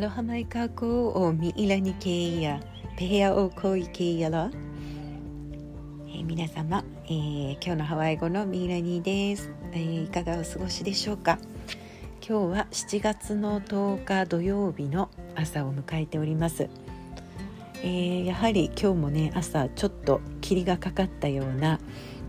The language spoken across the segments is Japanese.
ハロハマイカコをミイラニケイヤペヘアオコイケイヤラ、えー、皆様、えー、今日のハワイ語のミイラニです、えー、いかがお過ごしでしょうか。今日は7月の10日土曜日の朝を迎えております、えー、やはり今日もね朝ちょっと霧がかかったような、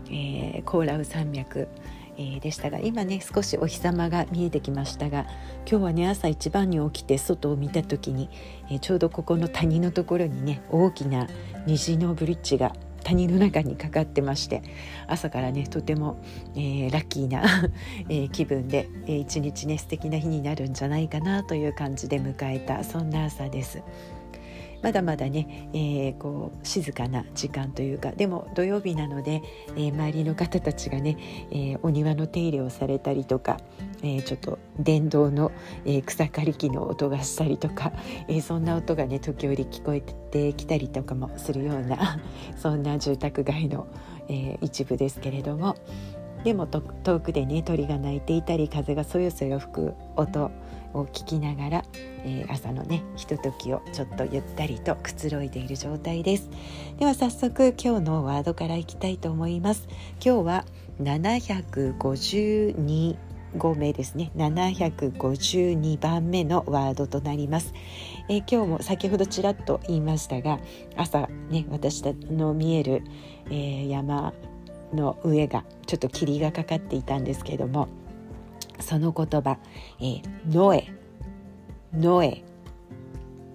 えー、コーラウ山脈えー、でしたが今ね少しお日様が見えてきましたが今日はね朝一番に起きて外を見た時に、えー、ちょうどここの谷のところにね大きな虹のブリッジが谷の中にかかってまして朝からねとても、えー、ラッキーな え気分で、えー、一日ね素敵な日になるんじゃないかなという感じで迎えたそんな朝です。まだまだね、えー、こう静かな時間というかでも土曜日なので、えー、周りの方たちがね、えー、お庭の手入れをされたりとか、えー、ちょっと電動の、えー、草刈り機の音がしたりとか、えー、そんな音がね時折聞こえてきたりとかもするような そんな住宅街の、えー、一部ですけれども。でも遠くでね鳥が鳴いていたり風がそよそよ吹く音を聞きながら、えー、朝のねひとときをちょっとゆったりとくつろいでいる状態です。では早速今日のワードからいきたいと思います。今日は752号目ですね。752番目のワードとなります、えー、今日も先ほどちらっと言いましたが朝ね私の見える、えー、山の上がちょっと霧がかかっていたんですけどもその言葉、えー、ノエノエ、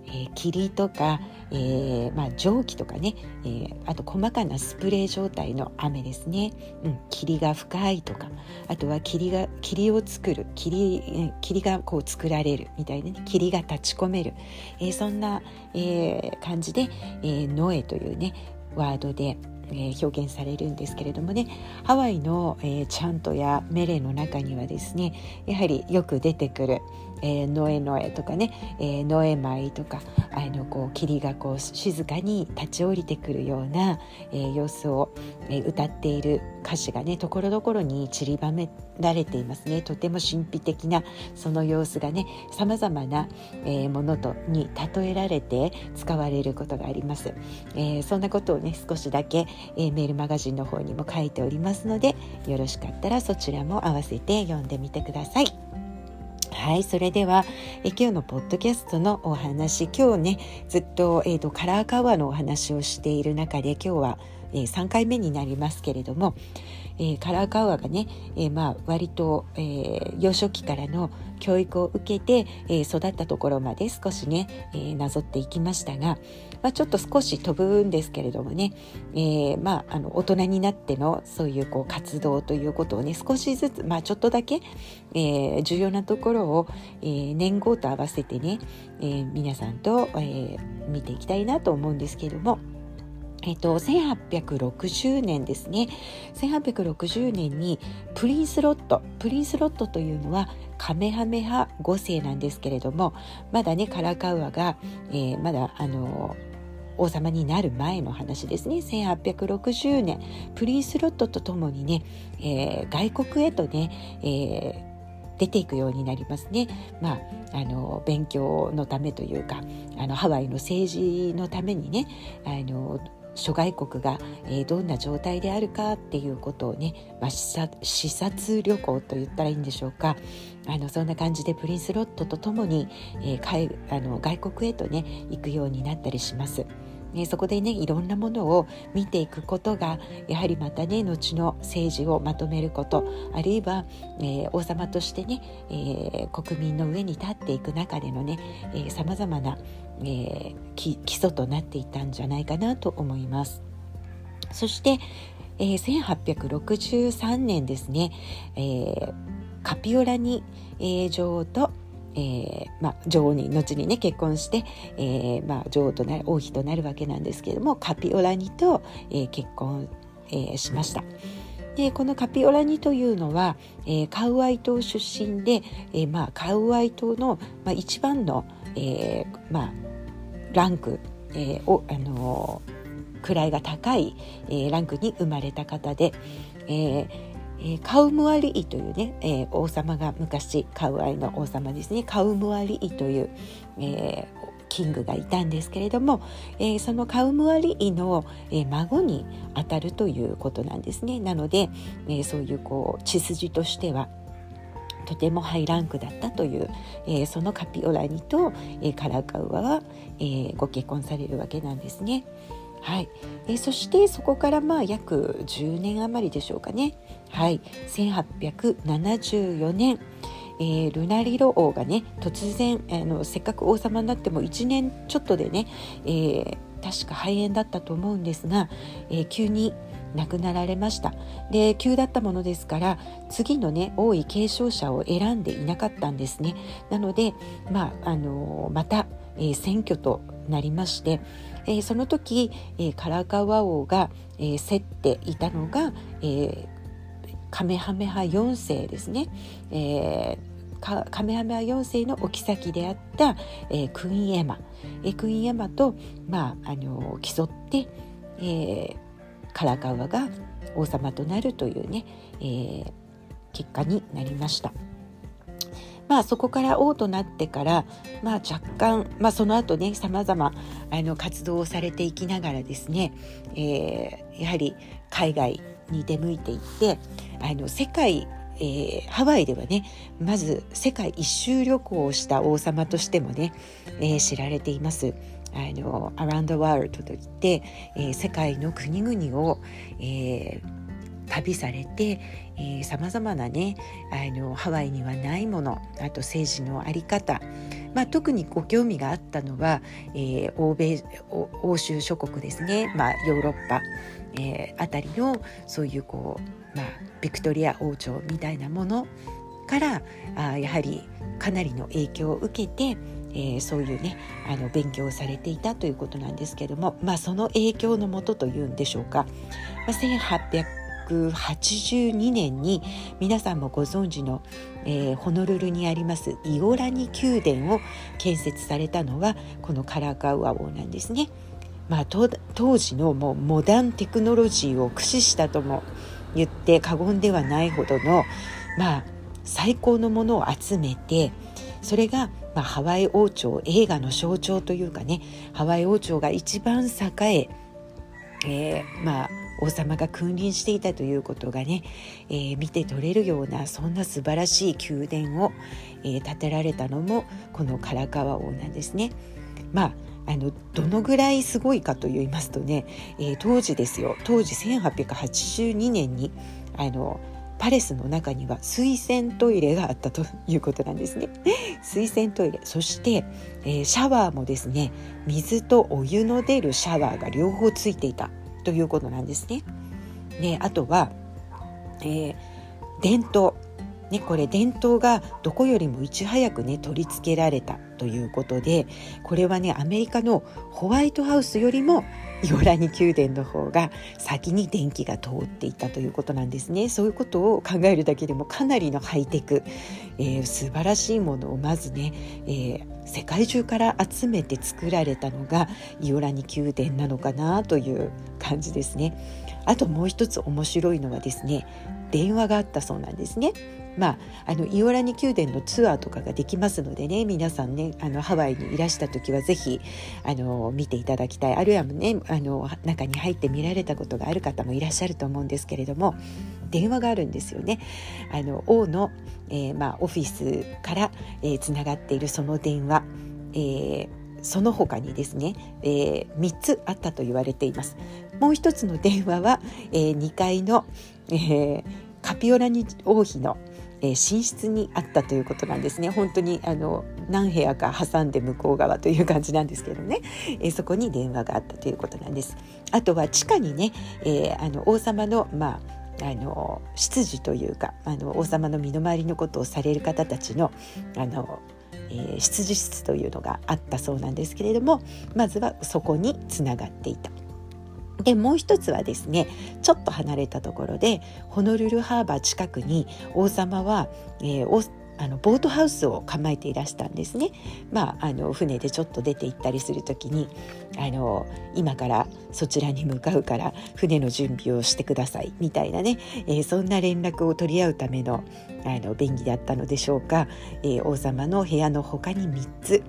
えー、霧とか、えーまあ、蒸気とかね、えー、あと細かなスプレー状態の雨ですね、うん、霧が深いとかあとは霧が霧を作る霧霧がこう作られるみたいなね霧が立ち込める、え、そんな、え、感じで、えー、ノエというねワードでえー、表現されるんですけれどもねハワイの、えー、チャントやメレの中にはですねやはりよく出てくる、えー、ノエノエとかね、えー、ノエマイとかあのこう霧がこう静かに立ち降りてくるような、えー、様子を、えー、歌っている歌詞がねところどころに散りばめられていますねとても神秘的なその様子がねさまざまな、えー、ものとに例えられて使われることがあります、えー、そんなことをね少しだけ、えー、メールマガジンの方にも書いておりますのでよろしかったらそちらも合わせて読んでみてください。はいそれではえ今日のポッドキャストのお話今日ねずっと,、えーと、カラーカワーのお話をしている中で今日は、えー、3回目になりますけれども、えー、カラーカワーがね、えー、まあ割と、えー、幼少期からの教育を受けて、え、育ったところまで少しね、え、なぞっていきましたが、まあ、ちょっと少し飛ぶんですけれどもね、え、まあ、あの大人になってのそういうこう活動ということをね少しずつ、まあ、ちょっとだけ、え、重要なところを、え、年号と合わせてね、え、皆さんと、え、見ていきたいなと思うんですけれども。えっと、1860年ですね。1860年にプリンスロット。プリンスロットというのはカメハメハ5世なんですけれどもまだねカラカウアが、えー、まだあの王様になる前の話ですね。1860年プリンスロットとともにね、えー、外国へとね、えー出ていくようになりますね。まあ、あの勉強のためというかあのハワイの政治のためにねあの諸外国が、えー、どんな状態であるかっていうことをね、まあ、視察旅行と言ったらいいんでしょうかあのそんな感じでプリンスロットとともに、えー、あの外国へとね行くようになったりします。ね、そこでねいろんなものを見ていくことがやはりまたね後の政治をまとめることあるいは、えー、王様としてね、えー、国民の上に立っていく中でのねさまざまな、えー、基礎となっていたんじゃないかなと思います。そして、えー、1863年ですね、えー、カピオラニ、えー、女王とえーまあ、女王に後にね結婚して、えーまあ、女王となる王妃となるわけなんですけれどもカピオラニと、えー、結婚、えー、しました。でこのカピオラニというのは、えー、カウアイ島出身で、えーまあ、カウアイ島の、まあ、一番の、えーまあ、ランク、えーおあのー、位が高い、えー、ランクに生まれた方で、えーえー、カウムアリイというね、えー、王様が昔カウアイの王様ですねカウムアリイという、えー、キングがいたんですけれども、えー、そのカウムアリイの、えー、孫にあたるということなんですね。なので、えー、そういうこう血筋としてはとてもハイランクだったという、えそのカピオラニと、えカラカウアは、えご結婚されるわけなんですね。はい、えそしてそこからまあ約10年余りでしょうかね。はい、1874年、えー、ルナリロ王がね突然あのせっかく王様になっても1年ちょっとでね、えー、確か肺炎だったと思うんですが、えー、急に亡くなられました。で急だったものですから次のね王位継承者を選んでいなかったんですね。なので、まああのまた、えー、選挙となりまして、えー、その時、えー、カラカワ王が、えー、競っていたのが、えー、カメハメハ4世ですね、えー、カメハメハ4世のお妃であった、えー、クイーンエマ、えー、クイーンエマと、まあ、あの競って、えー、カラカワが王様となるというね、えー、結果になりました。まあ、そこから王となってから、まあ、若干、まあ、その後ねさまざま活動をされていきながらですね、えー、やはり海外に出向いていってあの世界えー、ハワイではねまず世界一周旅行をした王様としてもね、えー、知られています。あの Around the World といって、えー、世界の国々を、えー、旅されてさまざまなねあのハワイにはないものあと政治の在り方まあ、特にご興味があったのは、えー、欧米欧州諸国ですね、まあ、ヨーロッパ、えー、あたりのそういうこう、まあ、ビクトリア王朝みたいなものからあやはりかなりの影響を受けて、えー、そういうねあの勉強をされていたということなんですけども、まあ、その影響のもとというんでしょうか、まあ、1882年に皆さんもご存知の、えー、ホノルルにありますイオラニ宮殿を建設されたのはこのカラカウア王なんですね。まあ、当時のもうモダンテクノロジーを駆使したとも言って過言ではないほどの、まあ、最高のものを集めてそれが、まあ、ハワイ王朝映画の象徴というかねハワイ王朝が一番栄ええー、まあ王様が君臨していたということがね、えー、見て取れるようなそんな素晴らしい宮殿を、えー、建てられたのもこの唐川王なんですね。まああのどのぐらいすごいかと言いますとね、えー、当時ですよ当時1882年にあのパレスの中には水洗トイレがあったということなんですね。水洗トイレそして、えー、シャワーもですね水とお湯の出るシャワーが両方ついていたということなんですね。であとは、えー、伝統ね、これ伝統がどこよりもいち早くね取り付けられたということでこれはねアメリカのホワイトハウスよりもイオラニ宮殿の方が先に電気が通っていたということなんですね。そういうことを考えるだけでもかなりのハイテク、えー、素晴らしいものをまずね、えー、世界中から集めて作られたのがイオラニ宮殿なのかなという感じですね。あともう一つ面白いのはですね電話があったそうなんですね。まあ、あのイオラニ宮殿のツアーとかができますのでね皆さんねあのハワイにいらした時は是非あの見ていただきたいあるいはねあの中に入って見られたことがある方もいらっしゃると思うんですけれども電話があるんですよね。あの王の、えー、まあ、オフィスからつな、がっているその電話、えー、その他にですね、えー、3つあったと言われています。もう一つの電話は、えー、2階の、えー、カピオラニ王妃のえー、寝室にあったということなんですね。本当にあの何部屋か挟んで向こう側という感じなんですけどね、えー、そこに電話があったということなんです。あとは地下にね、えー、あの王様のまああの執事というかあの王様の身の回りのことをされる方たちのあの、えー、執事室というのがあったそうなんですけれどもまずはそこにつながっていた。でもう一つはですねちょっと離れたところでホノルルハーバー近くに王様は、えー、あのボートハウスを構えていらしたんですね。まあ、あの船でちょっと出て行ったりする時にあの今からそちらに向かうから船の準備をしてくださいみたいなね、えー、そんな連絡を取り合うためのあの便宜だったのでしょうか、えー、王様の部屋の他に3つ、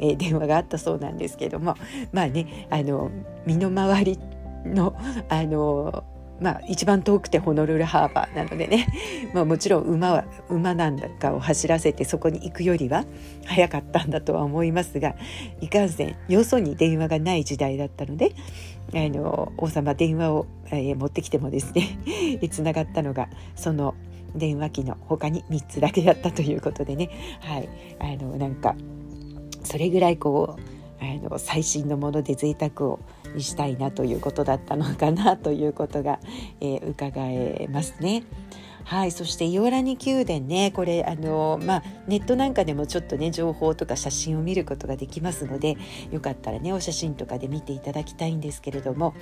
え、電話があったそうなんですけどもまあねあの身の回りのあのまあ、一番遠くてホノルルハーバーなのでね、まあ、もちろん馬は馬なんだかを走らせてそこに行くよりは早かったんだとは思いますがいかんせんよそに電話がない時代だったのであの王様電話を、えー、持ってきてもですね つながったのがその電話機の他に3つだけだったということでね、はい、あのなんかそれぐらいこうあの最新のもので贅沢をしたいなということだったのかなということが、えー、伺えますね。はい、そしてイオラニ宮殿ねこれあの、まあ、ネットなんかでもちょっとね情報とか写真を見ることができますのでよかったらねお写真とかで見ていただきたいんですけれども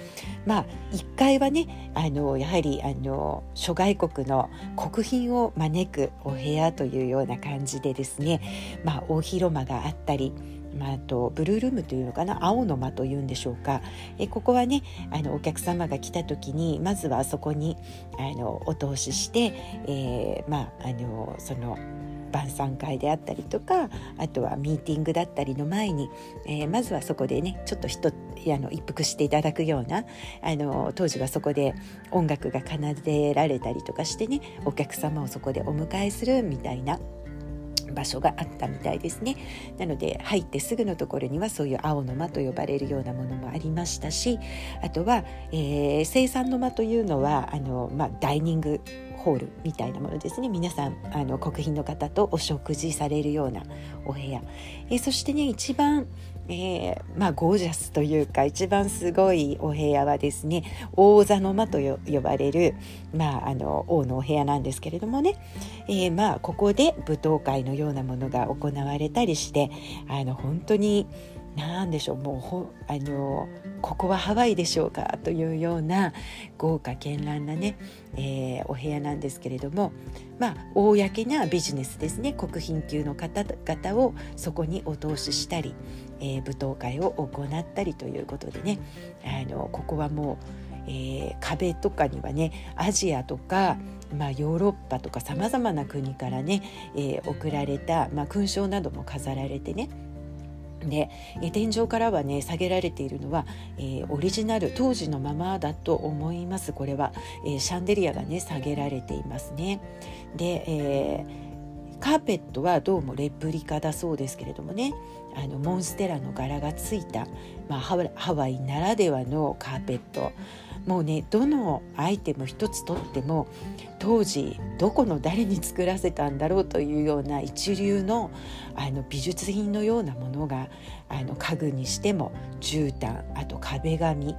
まあ1階はねあのやはりあの諸外国の国賓を招くお部屋というような感じでですね、まあ、大広間があったりまあ、とブルールームというのかな？青の間というんでしょうか。えここはねあのお客様が来た時にまずはそこにあのお通しして、えー、まああのその晩餐会であったりとかあとはミーティングだったりの前に、えー、まずはそこでねちょっと一あの一服していただくようなあの当時はそこで音楽が奏でられたりとかしてねお客様をそこでお迎えするみたいな場所があったみたいですね。なので入ってすぐのところにはそういう青の間と呼ばれるようなものもありましたしあとは、えー、生産の間というのはあの、まあ、ダイニングホールみたいなものですね。皆さんあの国賓の方とお食事されるようなお部屋、えー、そしてね一番えー、まあゴージャスというか一番すごいお部屋はですね王座の間と呼ばれる、まあ、あの王のお部屋なんですけれどもね、えー、まあここで舞踏会のようなものが行われたりしてあの本当に何でしょうもうほあのここはハワイでしょうかというような豪華絢爛なね、えー、お部屋なんですけれどもまあ公なビジネスですね国賓級の方々をそこにお通ししたり、えー、舞踏会を行ったりということでねあのここはもう、えー、壁とかにはねアジアとかまあ、ヨーロッパとかさまざまな国からね、えー、送られた、まあ、勲章なども飾られてねで天井からはね下げられているのは、えー、オリジナル当時のままだと思います。これは、えー、シャンデリアがね下げられていますね。で、えー、カーペットはどうもレプリカだそうですけれどもねあのモンステラの柄がついた、まあ、ハワイならではのカーペット。もうねどのアイテム一つとっても当時どこの誰に作らせたんだろうというような一流のあの美術品のようなものがあの家具にしても絨毯あと壁紙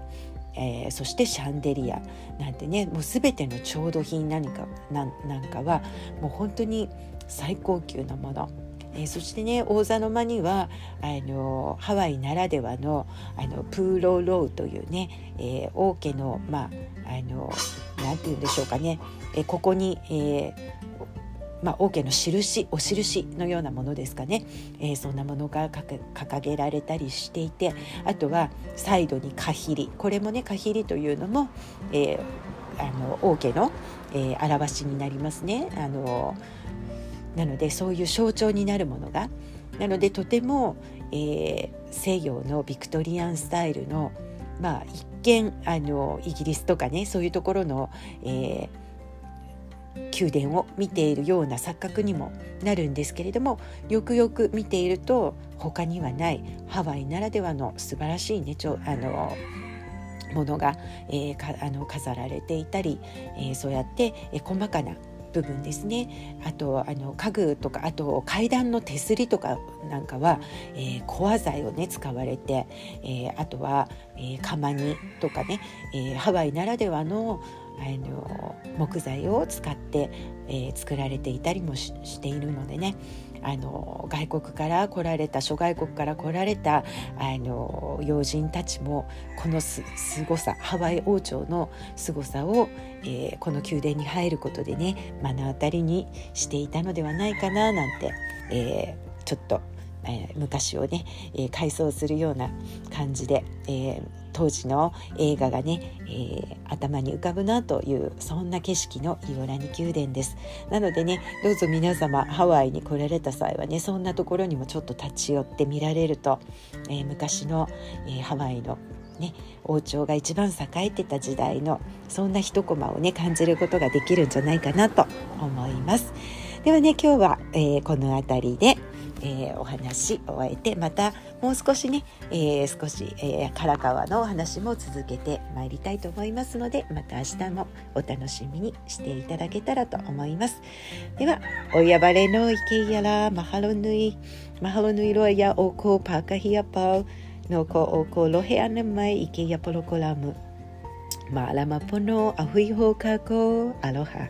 えー、そしてシャンデリアなんてねもう全ての調度品何かなんかはもう本当に最高級なもの。えー、そしてね大座の間にはあのハワイならではのあのプーロローというね、えー、王家のまああのなんて言うんでしょうかね、えー、ここに、えーまあ、王家の印お印のようなものですかね、えー、そんなものが掲げられたりしていてあとはサイドにカヒリ。これもねカヒリというのも、えー、あの王家の、えー、表しになりますね。あのなのでそういう象徴になるものがなのでとても、えー、西洋のビクトリアンスタイルのまあ一見あのイギリスとかねそういうところの、えー、宮殿を見ているような錯覚にもなるんですけれどもよくよく見ていると他にはないハワイならではの素晴らしいねちょあのものが、えー、かあの飾られていたり、えー、そうやって、えー、細かな部分ですね。あとあの家具とかあと階段の手すりとかなんかは、えー、コア材をね使われて、えー、あとは、えー、釜煮とかね、えー、ハワイならではのあの木材を使って、えー、作られていたりもしているのでね。あの外国から来られた諸外国から来られたあの要人たちもこのすごさハワイ王朝のすごさを、えー、この宮殿に入ることでね目の当たりにしていたのではないかななんて、えー、ちょっとえー、昔をね、えー、回想するような感じで、えー、当時の映画がね、えー、頭に浮かぶなというそんな景色のイオラニ宮殿です。なのでねどうぞ皆様ハワイに来られた際はねそんなところにもちょっと立ち寄って見られると、えー、昔の、えー、ハワイのね、王朝が一番栄えてた時代のそんな一コマをね感じることができるんじゃないかなと思います。ではね今日は、えー、この辺りでえー、お話を終えてまたもう少しね、えー、少し、えー、唐川のお話も続けてまいりたいと思いますのでまた明日もお楽しみにしていただけたらと思います。ではおやばれのいけやらマハロヌイマハロヌイロやおこパーカヒアパウのこおこロヘアネマイイケヤポロコラム。マラマポノアフイホーカコアロハ。